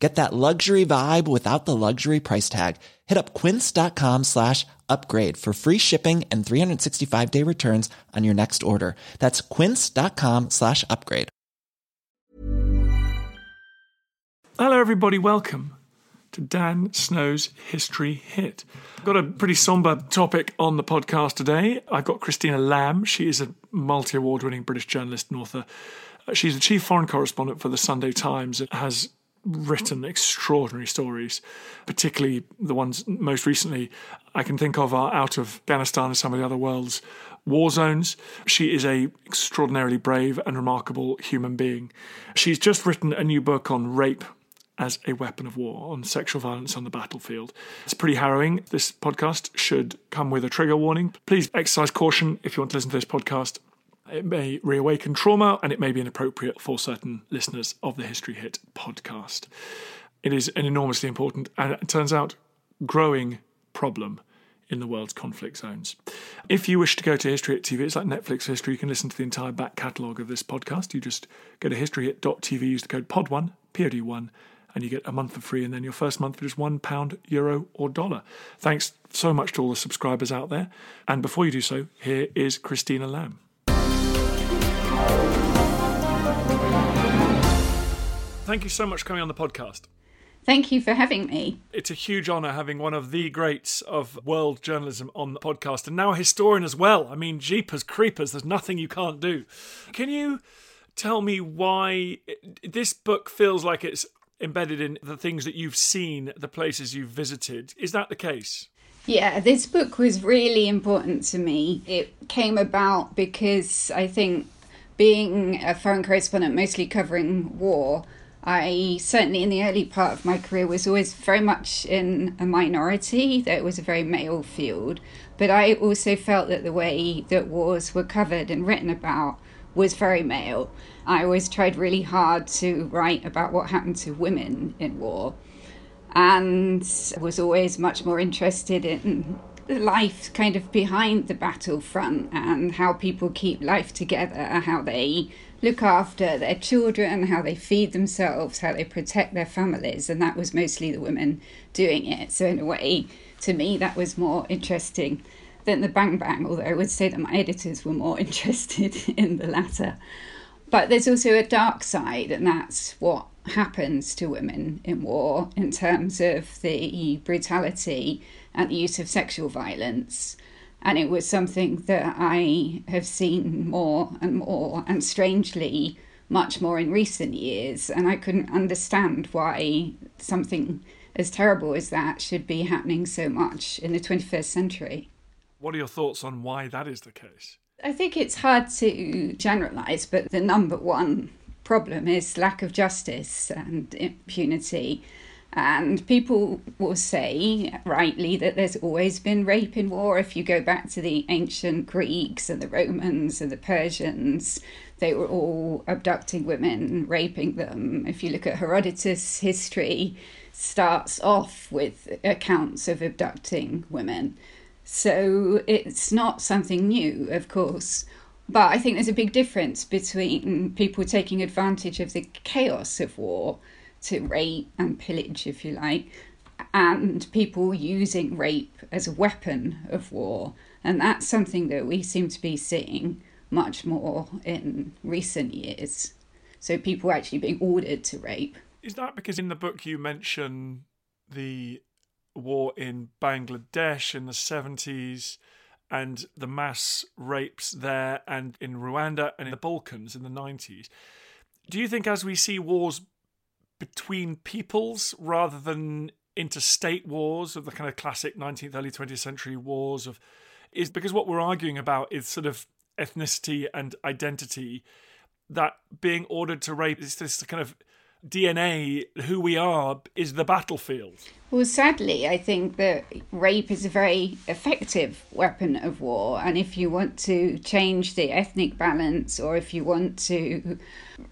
Get that luxury vibe without the luxury price tag. Hit up quince.com slash upgrade for free shipping and 365 day returns on your next order. That's quince.com slash upgrade. Hello, everybody. Welcome to Dan Snow's History Hit. I've got a pretty somber topic on the podcast today. I've got Christina Lamb. She is a multi award winning British journalist and author. She's the chief foreign correspondent for the Sunday Times and has written extraordinary stories, particularly the ones most recently I can think of are out of Afghanistan and some of the other world's war zones. She is a extraordinarily brave and remarkable human being. She's just written a new book on rape as a weapon of war, on sexual violence on the battlefield. It's pretty harrowing. This podcast should come with a trigger warning. Please exercise caution if you want to listen to this podcast. It may reawaken trauma and it may be inappropriate for certain listeners of the History Hit podcast. It is an enormously important and it turns out growing problem in the world's conflict zones. If you wish to go to History Hit TV, it's like Netflix history. You can listen to the entire back catalogue of this podcast. You just go to historyhit.tv, use the code POD1, POD1, and you get a month for free, and then your first month for just one pound, euro, or dollar. Thanks so much to all the subscribers out there. And before you do so, here is Christina Lamb. Thank you so much for coming on the podcast. Thank you for having me. It's a huge honour having one of the greats of world journalism on the podcast and now a historian as well. I mean, jeepers creepers, there's nothing you can't do. Can you tell me why this book feels like it's embedded in the things that you've seen, the places you've visited? Is that the case? Yeah, this book was really important to me. It came about because I think being a foreign correspondent, mostly covering war, I certainly in the early part of my career was always very much in a minority, that it was a very male field. But I also felt that the way that wars were covered and written about was very male. I always tried really hard to write about what happened to women in war and was always much more interested in life kind of behind the battlefront and how people keep life together, how they look after their children, how they feed themselves, how they protect their families. And that was mostly the women doing it. So, in a way, to me, that was more interesting than the bang bang, although I would say that my editors were more interested in the latter. But there's also a dark side, and that's what happens to women in war in terms of the brutality and the use of sexual violence. And it was something that I have seen more and more, and strangely, much more in recent years. And I couldn't understand why something as terrible as that should be happening so much in the 21st century. What are your thoughts on why that is the case? I think it's hard to generalize, but the number one problem is lack of justice and impunity. And people will say, rightly, that there's always been rape in war. If you go back to the ancient Greeks and the Romans and the Persians, they were all abducting women, raping them. If you look at Herodotus' history, starts off with accounts of abducting women. So it's not something new, of course. But I think there's a big difference between people taking advantage of the chaos of war to rape and pillage, if you like, and people using rape as a weapon of war. And that's something that we seem to be seeing much more in recent years. So people are actually being ordered to rape. Is that because in the book you mention the war in Bangladesh in the 70s and the mass rapes there and in Rwanda and in the Balkans in the 90s? Do you think as we see wars between peoples rather than interstate wars of the kind of classic 19th, early 20th century wars of is because what we're arguing about is sort of ethnicity and identity that being ordered to rape is this kind of DNA, who we are, is the battlefield. Well, sadly, I think that rape is a very effective weapon of war. And if you want to change the ethnic balance or if you want to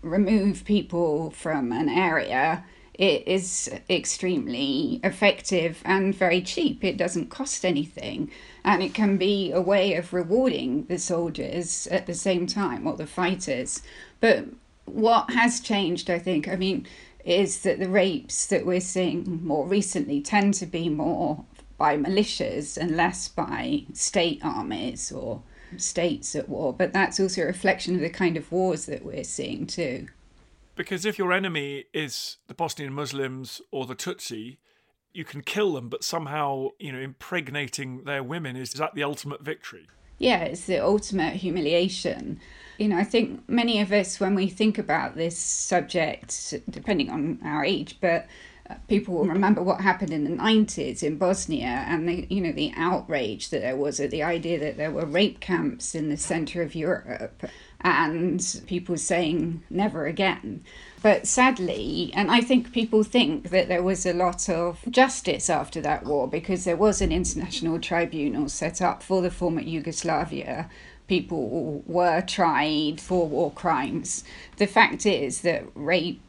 remove people from an area, it is extremely effective and very cheap. It doesn't cost anything. And it can be a way of rewarding the soldiers at the same time, or the fighters. But what has changed, I think, I mean, is that the rapes that we're seeing more recently tend to be more by militias and less by state armies or states at war. But that's also a reflection of the kind of wars that we're seeing too. Because if your enemy is the Bosnian Muslims or the Tutsi, you can kill them, but somehow, you know, impregnating their women is, is that the ultimate victory? Yeah, it's the ultimate humiliation. You know, I think many of us, when we think about this subject, depending on our age, but uh, people will remember what happened in the 90s in Bosnia and the you know the outrage that there was at the idea that there were rape camps in the center of Europe and people saying never again but sadly and I think people think that there was a lot of justice after that war because there was an international tribunal set up for the former Yugoslavia people were tried for war crimes. The fact is that rape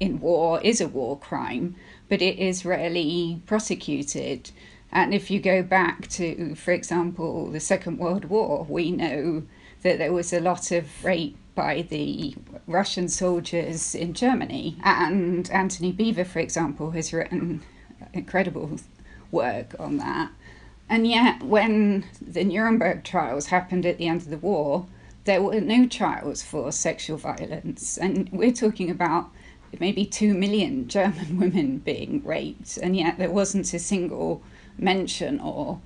in war is a war crime, but it is rarely prosecuted. And if you go back to, for example, the Second World War, we know that there was a lot of rape by the Russian soldiers in Germany. And Antony Beevor, for example, has written incredible work on that. And yet, when the Nuremberg trials happened at the end of the war, there were no trials for sexual violence. And we're talking about maybe two million German women being raped, and yet there wasn't a single mention or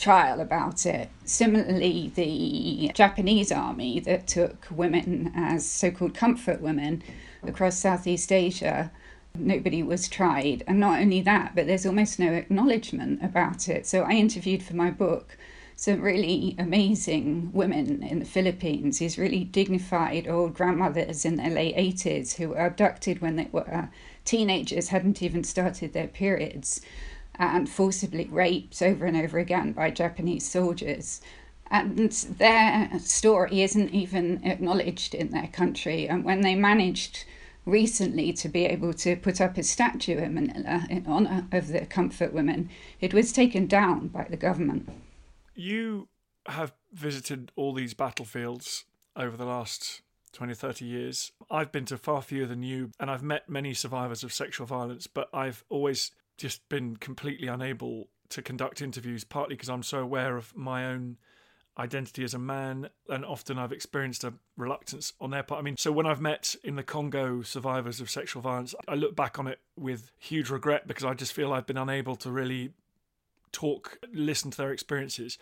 trial about it. Similarly, the Japanese army that took women as so called comfort women across Southeast Asia nobody was tried. And not only that, but there's almost no acknowledgement about it. So I interviewed for my book some really amazing women in the Philippines, these really dignified old grandmothers in their late 80s who were abducted when they were teenagers, hadn't even started their periods, and forcibly raped over and over again by Japanese soldiers. And their story isn't even acknowledged in their country. And when they managed recently to be able to put up a statue in Manila in honor of the comfort women, it was taken down by the government. You have visited all these battlefields over the last 20, 30 years. I've been to far fewer than you, and I've met many survivors of sexual violence, but I've always just been completely unable to conduct interviews, partly because I'm so aware of my own identity as a man, and often I've experienced a reluctance on their part. I mean, so when I've met in the Congo survivors of sexual violence, I look back on it with huge regret because I just feel I've been unable to really talk, listen to their experiences.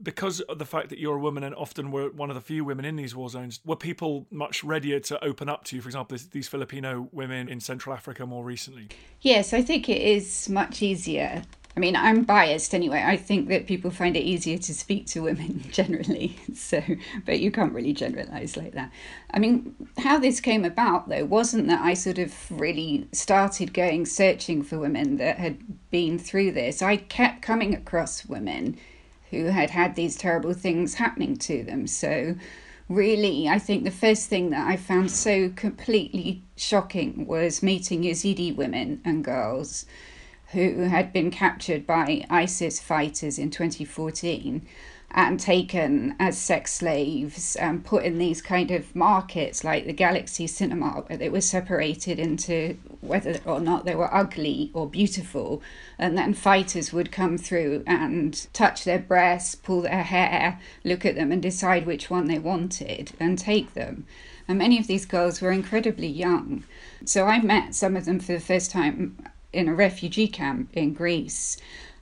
Because of the fact that you're a woman and often were one of the few women in these war zones, were people much readier to open up to you? For example, these Filipino women in Central Africa more recently. Yes, I think it is much easier I mean, I'm biased anyway. I think that people find it easier to speak to women generally. So, but you can't really generalize like that. I mean, how this came about though wasn't that I sort of really started going searching for women that had been through this. I kept coming across women who had had these terrible things happening to them. So, really, I think the first thing that I found so completely shocking was meeting Yazidi women and girls who had been captured by ISIS fighters in 2014 and taken as sex slaves and put in these kind of markets like the Galaxy Cinema, where they were separated into whether or not they were ugly or beautiful. And then fighters would come through and touch their breasts, pull their hair, look at them, and decide which one they wanted and take them. And many of these girls were incredibly young. So I met some of them for the first time in a refugee camp in Greece.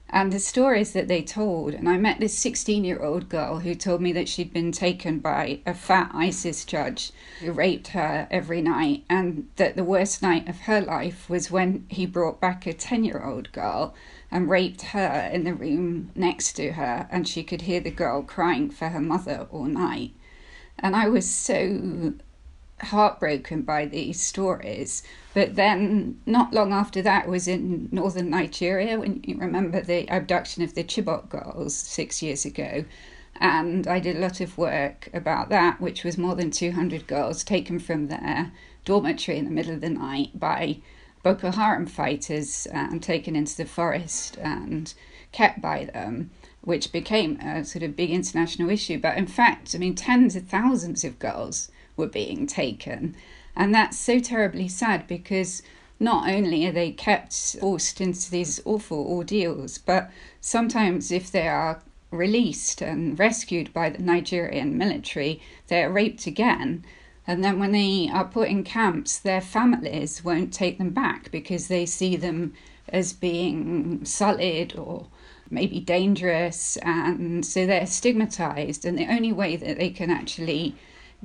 And the stories that they told, and I met this 16 year old girl who told me that she'd been taken by a fat ISIS judge who raped her every night, and that the worst night of her life was when he brought back a 10 year old girl and raped her in the room next to her, and she could hear the girl crying for her mother all night. And I was so heartbroken by these stories. But then, not long after that, was in northern Nigeria when you remember the abduction of the Chibok girls six years ago. And I did a lot of work about that, which was more than 200 girls taken from their dormitory in the middle of the night by Boko Haram fighters and taken into the forest and kept by them, which became a sort of big international issue. But in fact, I mean, tens of thousands of girls were being taken. And that's so terribly sad because not only are they kept forced into these awful ordeals, but sometimes if they are released and rescued by the Nigerian military, they are raped again. And then when they are put in camps, their families won't take them back because they see them as being sullied or maybe dangerous. And so they're stigmatized. And the only way that they can actually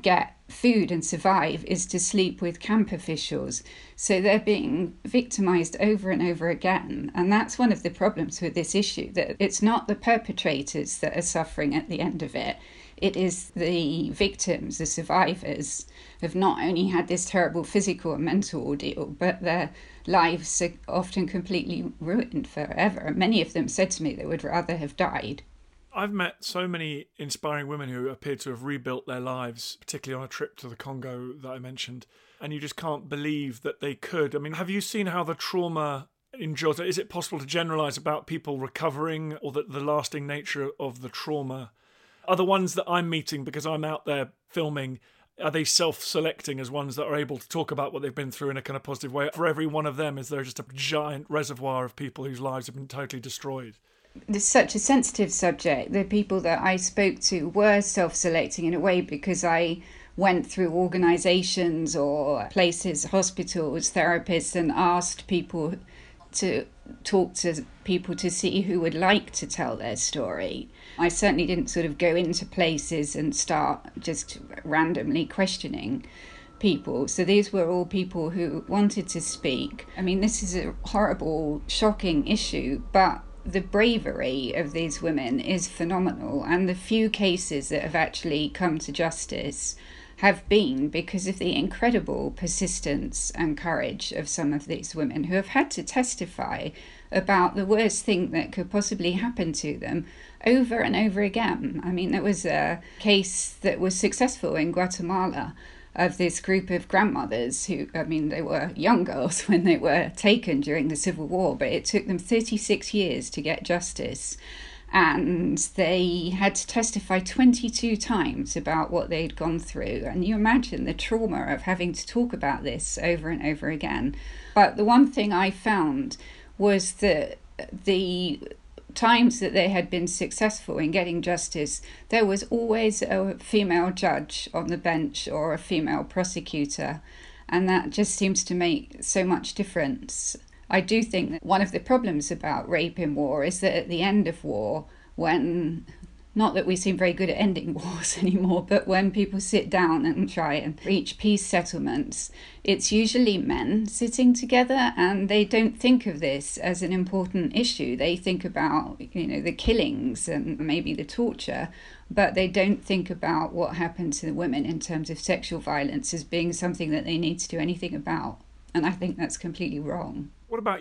get food and survive is to sleep with camp officials. So they're being victimized over and over again. And that's one of the problems with this issue that it's not the perpetrators that are suffering at the end of it. It is the victims, the survivors, have not only had this terrible physical and mental ordeal, but their lives are often completely ruined forever. Many of them said to me they would rather have died. I've met so many inspiring women who appear to have rebuilt their lives, particularly on a trip to the Congo that I mentioned. And you just can't believe that they could. I mean, have you seen how the trauma endures? Is it possible to generalize about people recovering or the, the lasting nature of the trauma? Are the ones that I'm meeting because I'm out there filming are they self-selecting as ones that are able to talk about what they've been through in a kind of positive way for every one of them is there just a giant reservoir of people whose lives have been totally destroyed it's such a sensitive subject. The people that I spoke to were self selecting in a way because I went through organizations or places, hospitals, therapists, and asked people to talk to people to see who would like to tell their story. I certainly didn't sort of go into places and start just randomly questioning people. So these were all people who wanted to speak. I mean, this is a horrible, shocking issue, but the bravery of these women is phenomenal, and the few cases that have actually come to justice have been because of the incredible persistence and courage of some of these women who have had to testify about the worst thing that could possibly happen to them over and over again. I mean, there was a case that was successful in Guatemala of this group of grandmothers who, I mean, they were young girls when they were taken during the Civil War, but it took them 36 years to get justice. And they had to testify 22 times about what they'd gone through. And you imagine the trauma of having to talk about this over and over again. But the one thing I found was that the times that they had been successful in getting justice, there was always a female judge on the bench or a female prosecutor. And that just seems to make so much difference. I do think that one of the problems about rape in war is that at the end of war, when not that we seem very good at ending wars anymore, but when people sit down and try and reach peace settlements, it's usually men sitting together and they don't think of this as an important issue. They think about, you know, the killings and maybe the torture, but they don't think about what happened to the women in terms of sexual violence as being something that they need to do anything about. And I think that's completely wrong. What about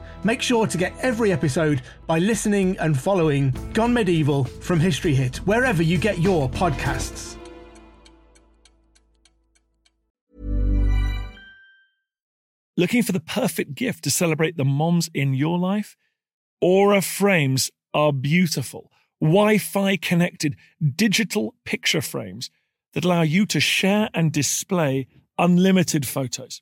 Make sure to get every episode by listening and following Gone Medieval from History Hit, wherever you get your podcasts. Looking for the perfect gift to celebrate the moms in your life? Aura frames are beautiful, Wi Fi connected digital picture frames that allow you to share and display unlimited photos.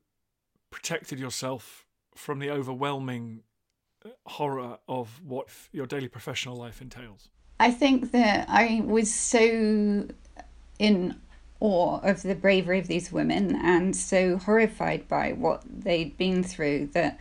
protected yourself from the overwhelming uh, horror of what your daily professional life entails? I think that I was so in awe of the bravery of these women and so horrified by what they'd been through that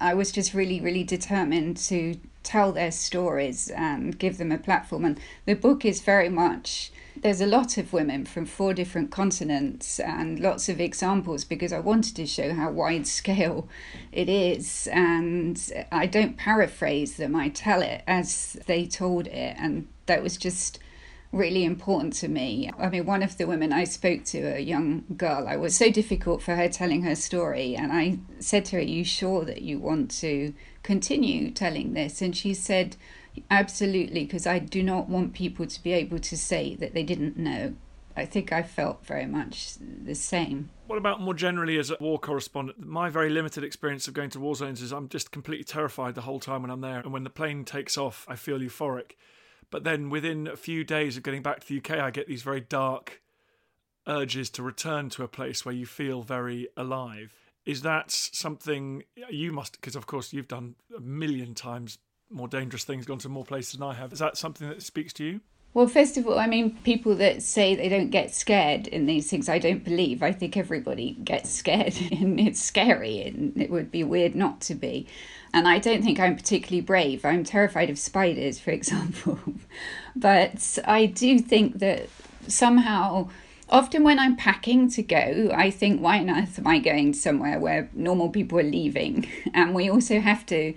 I was just really, really determined to tell their stories and give them a platform. And the book is very much there's a lot of women from four different continents and lots of examples because I wanted to show how wide scale it is. And I don't paraphrase them, I tell it as they told it. And that was just really important to me. I mean, one of the women I spoke to, a young girl, I was so difficult for her telling her story. And I said to her, Are you sure that you want to continue telling this? And she said, Absolutely, because I do not want people to be able to say that they didn't know. I think I felt very much the same. What about more generally as a war correspondent? My very limited experience of going to war zones is I'm just completely terrified the whole time when I'm there. And when the plane takes off, I feel euphoric. But then within a few days of getting back to the UK, I get these very dark urges to return to a place where you feel very alive. Is that something you must, because of course you've done a million times more dangerous things, gone to more places than I have. Is that something that speaks to you? Well, first of all, I mean, people that say they don't get scared in these things, I don't believe. I think everybody gets scared and it's scary and it would be weird not to be. And I don't think I'm particularly brave. I'm terrified of spiders, for example. but I do think that somehow, often when I'm packing to go, I think, why on earth am I going somewhere where normal people are leaving? And we also have to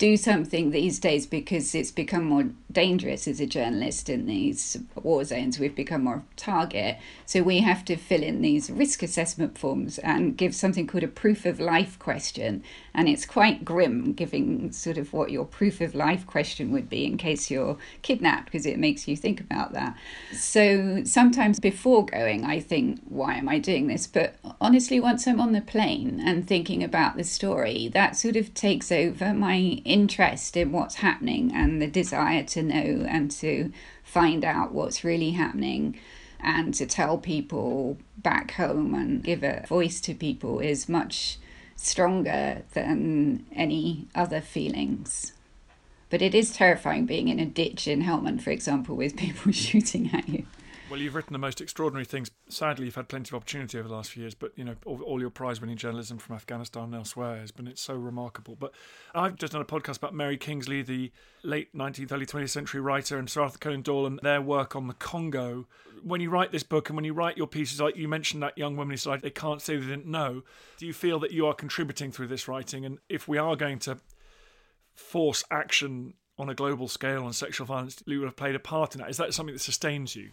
do something these days because it's become more dangerous as a journalist in these war zones. We've become more target. So we have to fill in these risk assessment forms and give something called a proof of life question. And it's quite grim giving sort of what your proof of life question would be in case you're kidnapped, because it makes you think about that. So sometimes before going, I think, why am I doing this? But honestly, once I'm on the plane and thinking about the story, that sort of takes over my interest in what's happening and the desire to know and to find out what's really happening and to tell people back home and give a voice to people is much stronger than any other feelings. But it is terrifying being in a ditch in Helmand, for example, with people shooting at you. Well, you've written the most extraordinary things. Sadly, you've had plenty of opportunity over the last few years, but you know, all, all your prize-winning journalism from Afghanistan and elsewhere has been it's so remarkable. But I've just done a podcast about Mary Kingsley, the late 19th, early 20th century writer, and Sir Arthur Conan Doyle, and their work on the Congo. When you write this book and when you write your pieces, like you mentioned that young woman who said they can't say they didn't know. Do you feel that you are contributing through this writing? And if we are going to force action on a global scale on sexual violence, you would have played a part in that. Is that something that sustains you?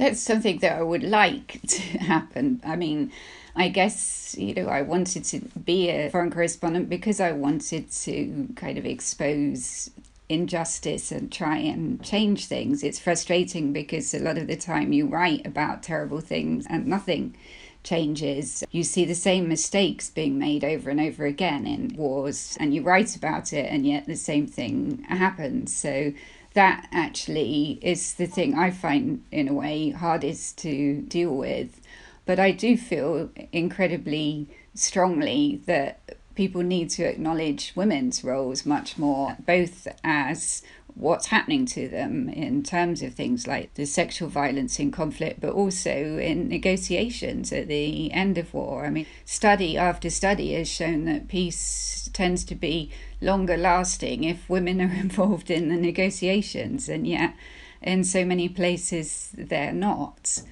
That's something that I would like to happen. I mean, I guess, you know, I wanted to be a foreign correspondent because I wanted to kind of expose injustice and try and change things. It's frustrating because a lot of the time you write about terrible things and nothing changes. You see the same mistakes being made over and over again in wars, and you write about it, and yet the same thing happens. So that actually is the thing I find in a way hardest to deal with. But I do feel incredibly strongly that people need to acknowledge women's roles much more, both as what's happening to them in terms of things like the sexual violence in conflict, but also in negotiations at the end of war. I mean, study after study has shown that peace tends to be longer lasting if women are involved in the negotiations, and yet in so many places they're not.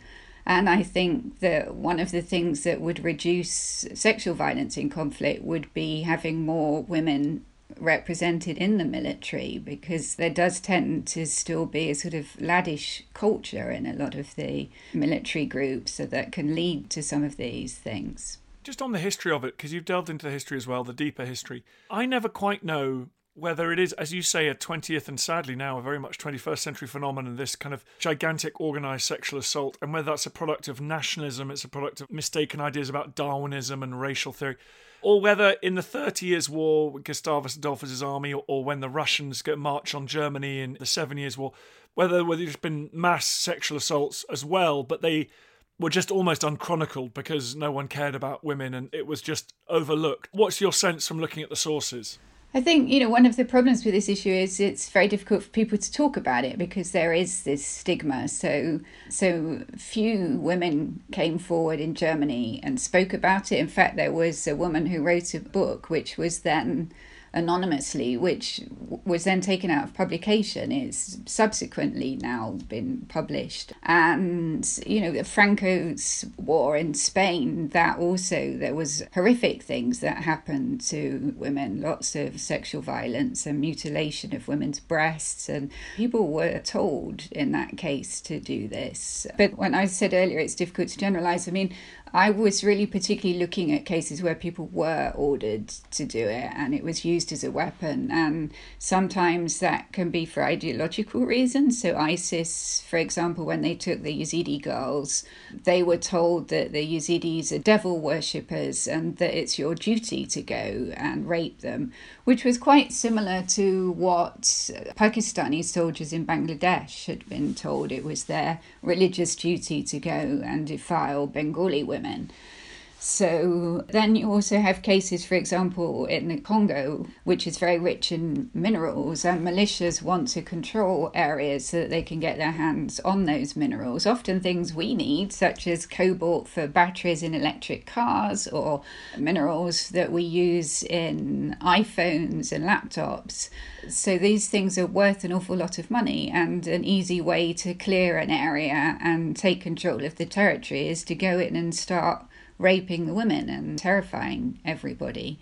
And I think that one of the things that would reduce sexual violence in conflict would be having more women represented in the military because there does tend to still be a sort of laddish culture in a lot of the military groups so that can lead to some of these things. Just on the history of it, because you've delved into the history as well, the deeper history, I never quite know whether it is, as you say, a 20th and sadly now a very much 21st century phenomenon, this kind of gigantic organised sexual assault, and whether that's a product of nationalism, it's a product of mistaken ideas about Darwinism and racial theory or whether in the Thirty Years' War with Gustavus Adolphus's army, or, or, when the Russians get march on Germany in the Seven Years' War, whether whether there's been mass sexual assaults as well, but they were just almost unchronicled because no one cared about women and it was just overlooked. What's your sense from looking at the sources? I think, you know, one of the problems with this issue is it's very difficult for people to talk about it because there is this stigma. So so few women came forward in Germany and spoke about it. In fact, there was a woman who wrote a book which was then anonymously, which was then taken out of publication. It's subsequently now been published. And, you know, the Franco's war in Spain, that also, there was horrific things that happened to women, lots of sexual violence and mutilation of women's breasts. And people were told in that case to do this. But when I said earlier it's difficult to generalize, I mean, I was really particularly looking at cases where people were ordered to do it and it was used as a weapon. And sometimes that can be for ideological reasons. So, ISIS, for example, when they took the Yazidi girls, they were told that the Yazidis are devil worshippers and that it's your duty to go and rape them, which was quite similar to what Pakistani soldiers in Bangladesh had been told. It was their religious duty to go and defile Bengali women women. So then you also have cases, for example, in the Congo, which is very rich in minerals, and militias want to control areas so that they can get their hands on those minerals. Often things we need, such as cobalt for batteries in electric cars, or minerals that we use in iPhones and laptops. So these things are worth an awful lot of money, and an easy way to clear an area and take control of the territory is to go in and start raping the women and terrifying everybody.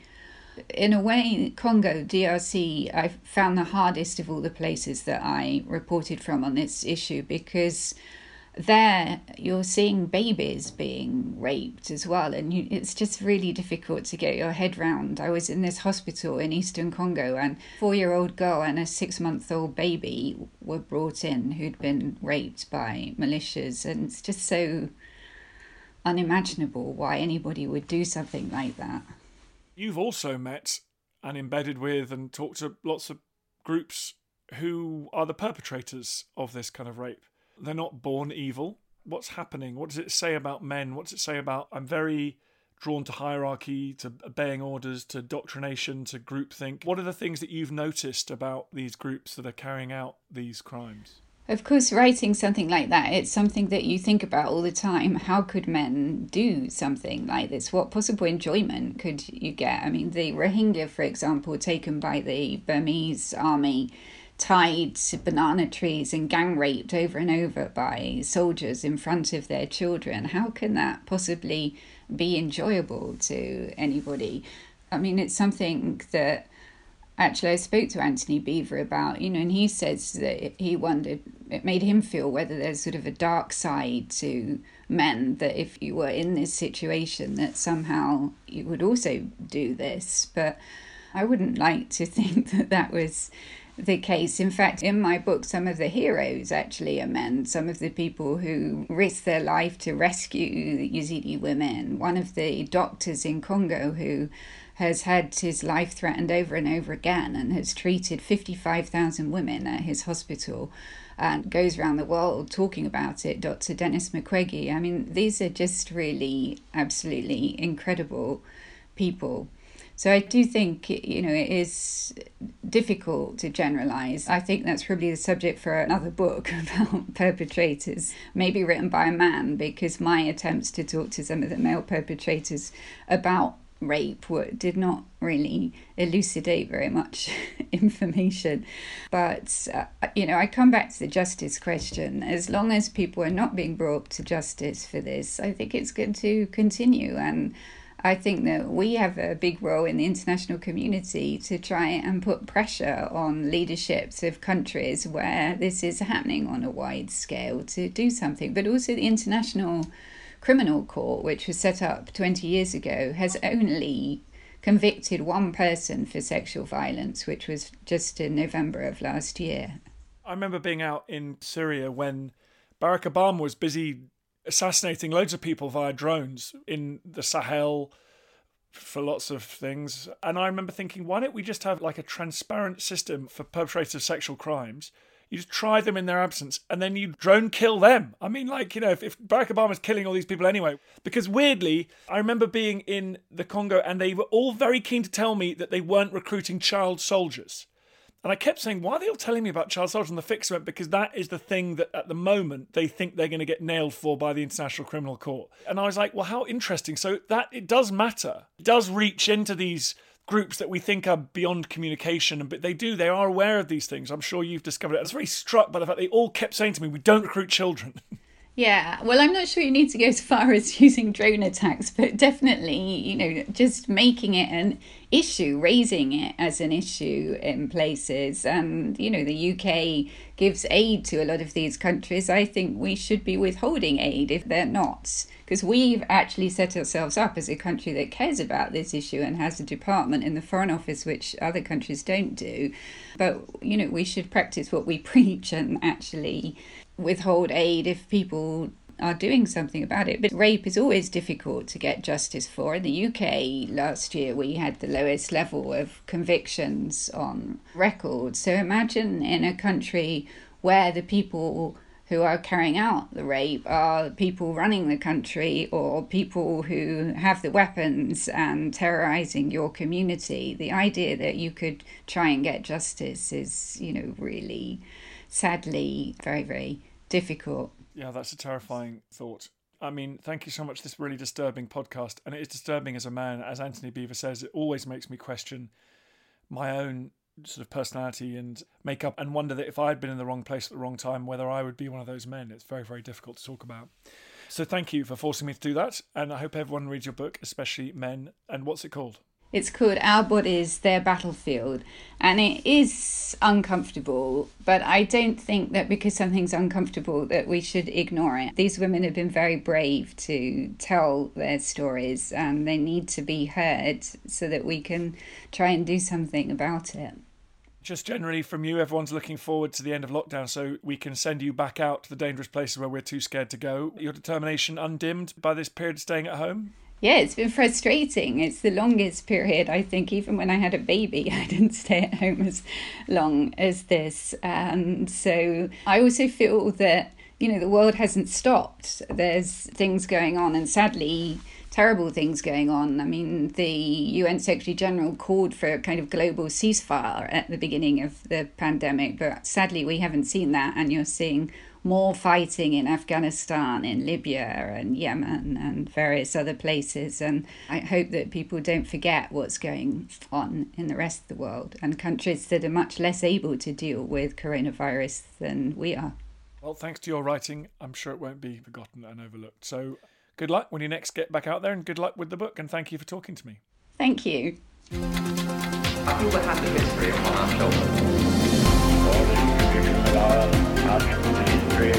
In a way, Congo, DRC, I found the hardest of all the places that I reported from on this issue because there you're seeing babies being raped as well and you, it's just really difficult to get your head round i was in this hospital in eastern congo and four year old girl and a six month old baby were brought in who'd been raped by militias and it's just so unimaginable why anybody would do something like that. You've also met and embedded with and talked to lots of groups who are the perpetrators of this kind of rape. They're not born evil. What's happening? What does it say about men? What does it say about. I'm very drawn to hierarchy, to obeying orders, to doctrination, to groupthink. What are the things that you've noticed about these groups that are carrying out these crimes? Of course, writing something like that, it's something that you think about all the time. How could men do something like this? What possible enjoyment could you get? I mean, the Rohingya, for example, taken by the Burmese army, tied to banana trees and gang raped over and over by soldiers in front of their children. How can that possibly be enjoyable to anybody? I mean, it's something that actually I spoke to Antony Beevor about, you know, and he says that he wondered, it made him feel whether there's sort of a dark side to men that if you were in this situation that somehow you would also do this. But I wouldn't like to think that that was the case. In fact, in my book, some of the heroes actually are men, some of the people who risk their life to rescue the Yazidi women. One of the doctors in Congo who has had his life threatened over and over again and has treated 55,000 women at his hospital and goes around the world talking about it, Dr. Denis Mukwege. I mean, these are just really absolutely incredible people. So I do think, you know, it is difficult to generalize. I think that's probably the subject for another book about perpetrators, maybe written by a man, because my attempts to talk to some of the male perpetrators about rape did not really elucidate very much information. But, uh, you know, I come back to the justice question. As long as people are not being brought to justice for this, I think it's going to continue. And I think that we have a big role in the international community to try and put pressure on leaderships of countries where this is happening on a wide scale to do something, but also the international criminal court, which was set up 20 years ago, has only convicted one person for sexual violence, which was just in November of last year. I remember being out in Syria when Barack Obama was busy assassinating loads of people via drones in the Sahel for lots of things. And I remember thinking, why don't we just have like a transparent system for perpetrators of sexual crimes? You just try them in their absence and then you drone kill them. I mean, like, you know, if, if Barack Obama's killing all these people anyway, because weirdly, I remember being in the Congo and they were all very keen to tell me that they weren't recruiting child soldiers. And I kept saying, why are they all telling me about child soldiers on the fixed event? Because that is the thing that at the moment they think they're going to get nailed for by the International Criminal Court. And I was like, well, how interesting. So that it does matter. It does reach into these groups that we think are beyond communication, but they do. They are aware of these things. I'm sure you've discovered it. I was very struck by the fact they all kept saying to me, we don't recruit children. Yeah, well, I'm not sure you need to go as far as using drone attacks, but definitely, you know, just making it an issue, raising it as an issue in places. And, you know, the UK gives aid to a lot of these countries. I think we should be withholding aid if they're not. Because we've actually set ourselves up as a country that cares about this issue and has a department in the Foreign Office, which other countries don't do. But, you know, we should practice what we preach and actually withhold aid if people are doing something about it. But rape is always difficult to get justice for. In the UK last year, we had the lowest level of convictions on record. So imagine in a country where the people who are carrying out the rape are people running the country or people who have the weapons and terrorizing your community. The idea that you could try and get justice is, you know, really sadly very, very difficult. Yeah, that's a terrifying thought. I mean, thank you so much. This really disturbing podcast, and it is disturbing as a man, as Antony Beevor says. It always makes me question my own sort of personality and makeup, and wonder that if I had been in the wrong place at the wrong time, whether I would be one of those men. It's very, very difficult to talk about. So, thank you for forcing me to do that, and I hope everyone reads your book, especially men. And what's it called? It's called Our Bodies, Their Battlefield. And it is uncomfortable, but I don't think that because something's uncomfortable that we should ignore it. These women have been very brave to tell their stories and they need to be heard so that we can try and do something about it. Just generally from you, everyone's looking forward to the end of lockdown so we can send you back out to the dangerous places where we're too scared to go. Your determination undimmed by this period of staying at home? Yeah, it's been frustrating. It's the longest period, I think, even when I had a baby, I didn't stay at home as long as this. And so I also feel that, you know, the world hasn't stopped. There's things going on, and sadly, terrible things going on. I mean, the UN Secretary General called for a kind of global ceasefire at the beginning of the pandemic, but sadly, we haven't seen that, and you're seeing more fighting in Afghanistan, in Libya, and Yemen, and various other places. And I hope that people don't forget what's going on in the rest of the world and countries that are much less able to deal with coronavirus than we are. Well, thanks to your writing, I'm sure it won't be forgotten and overlooked. So good luck when you next get back out there, and good luck with the book. And thank you for talking to me. Thank you. I feel we have the history on our shoulders country.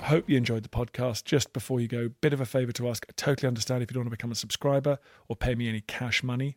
hope you enjoyed the podcast. Just before you go, bit of a favor to ask. I totally understand if you don't want to become a subscriber or pay me any cash money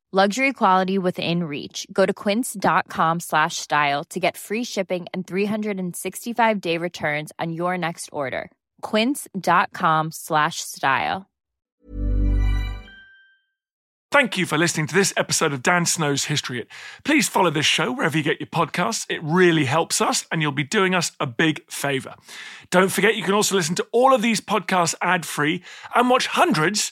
Luxury quality within reach. Go to quince.com slash style to get free shipping and 365 day returns on your next order. Quince.com slash style. Thank you for listening to this episode of Dan Snow's History Hit. Please follow this show wherever you get your podcasts. It really helps us, and you'll be doing us a big favour. Don't forget, you can also listen to all of these podcasts ad free and watch hundreds